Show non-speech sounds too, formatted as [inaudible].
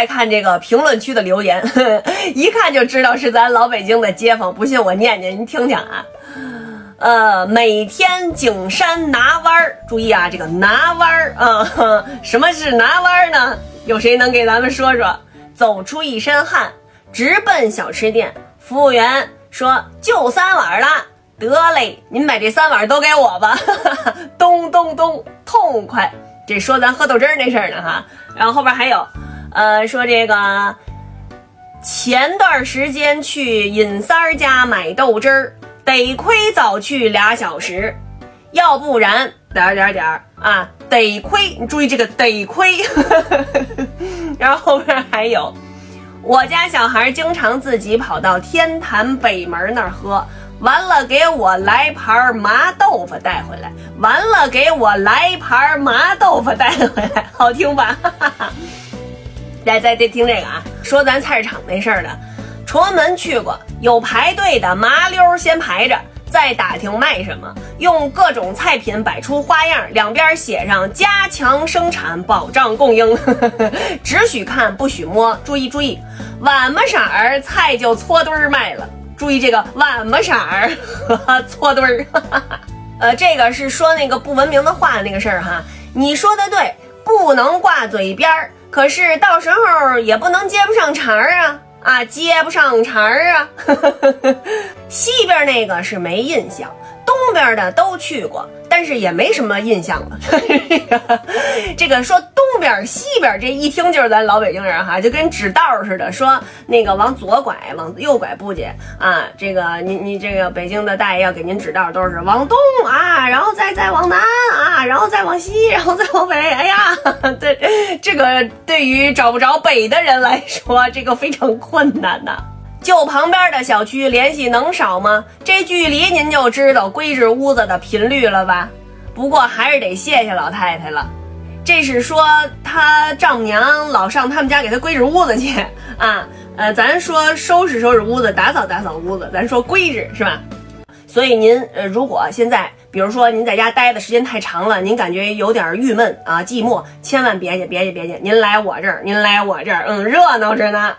爱看这个评论区的留言，[laughs] 一看就知道是咱老北京的街坊。不信我念念，您听听啊。呃，每天景山拿弯儿，注意啊，这个拿弯儿啊，什么是拿弯儿呢？有谁能给咱们说说？走出一身汗，直奔小吃店，服务员说就三碗了，得嘞，您把这三碗都给我吧。[laughs] 咚咚咚，痛快。这说咱喝豆汁儿那事儿呢哈。然后后边还有，呃，说这个前段时间去尹三儿家买豆汁儿。得亏早去俩小时，要不然点儿点儿点儿啊，得亏你注意这个得亏。[laughs] 然后后面还有，我家小孩经常自己跑到天坛北门那儿喝，完了给我来盘麻豆腐带回来，完了给我来盘麻豆腐带回来，好听吧？哈哈哈来，再再听这个啊，说咱菜市场那事儿的。崇文门去过，有排队的，麻溜先排着，再打听卖什么，用各种菜品摆出花样，两边写上“加强生产，保障供应”，[laughs] 只许看不许摸。注意注意，晚么色儿菜就搓堆儿卖了。注意这个晚么色儿和 [laughs] 搓堆儿。[laughs] 呃，这个是说那个不文明的话那个事儿哈。你说的对，不能挂嘴边儿，可是到时候也不能接不上茬儿啊。啊，接不上茬儿啊！[laughs] 西边那个是没印象，东边的都去过。但是也没什么印象了。[laughs] 这个说东边西边，这一听就是咱老北京人哈，就跟指道似的。说那个往左拐，往右拐不接啊。这个你你这个北京的大爷要给您指道，都是往东啊，然后再再往南然后再往西，[laughs] 然后再往北。哎呀，[laughs] 对这个对于找不着北的人来说，这个非常困难呐。就旁边的小区联系能少吗？这距离您就知道归置屋子的频率了吧？不过还是得谢谢老太太了。这是说她丈母娘老上他们家给她归置屋子去 [laughs] 啊。呃，咱说收拾收拾屋子，打扫打扫屋子，咱说归置是吧？所以您呃，如果现在比如说您在家待的时间太长了，您感觉有点郁闷啊、寂寞，千万别介别介别介，您来我这儿，您来我这儿，嗯，热闹着呢。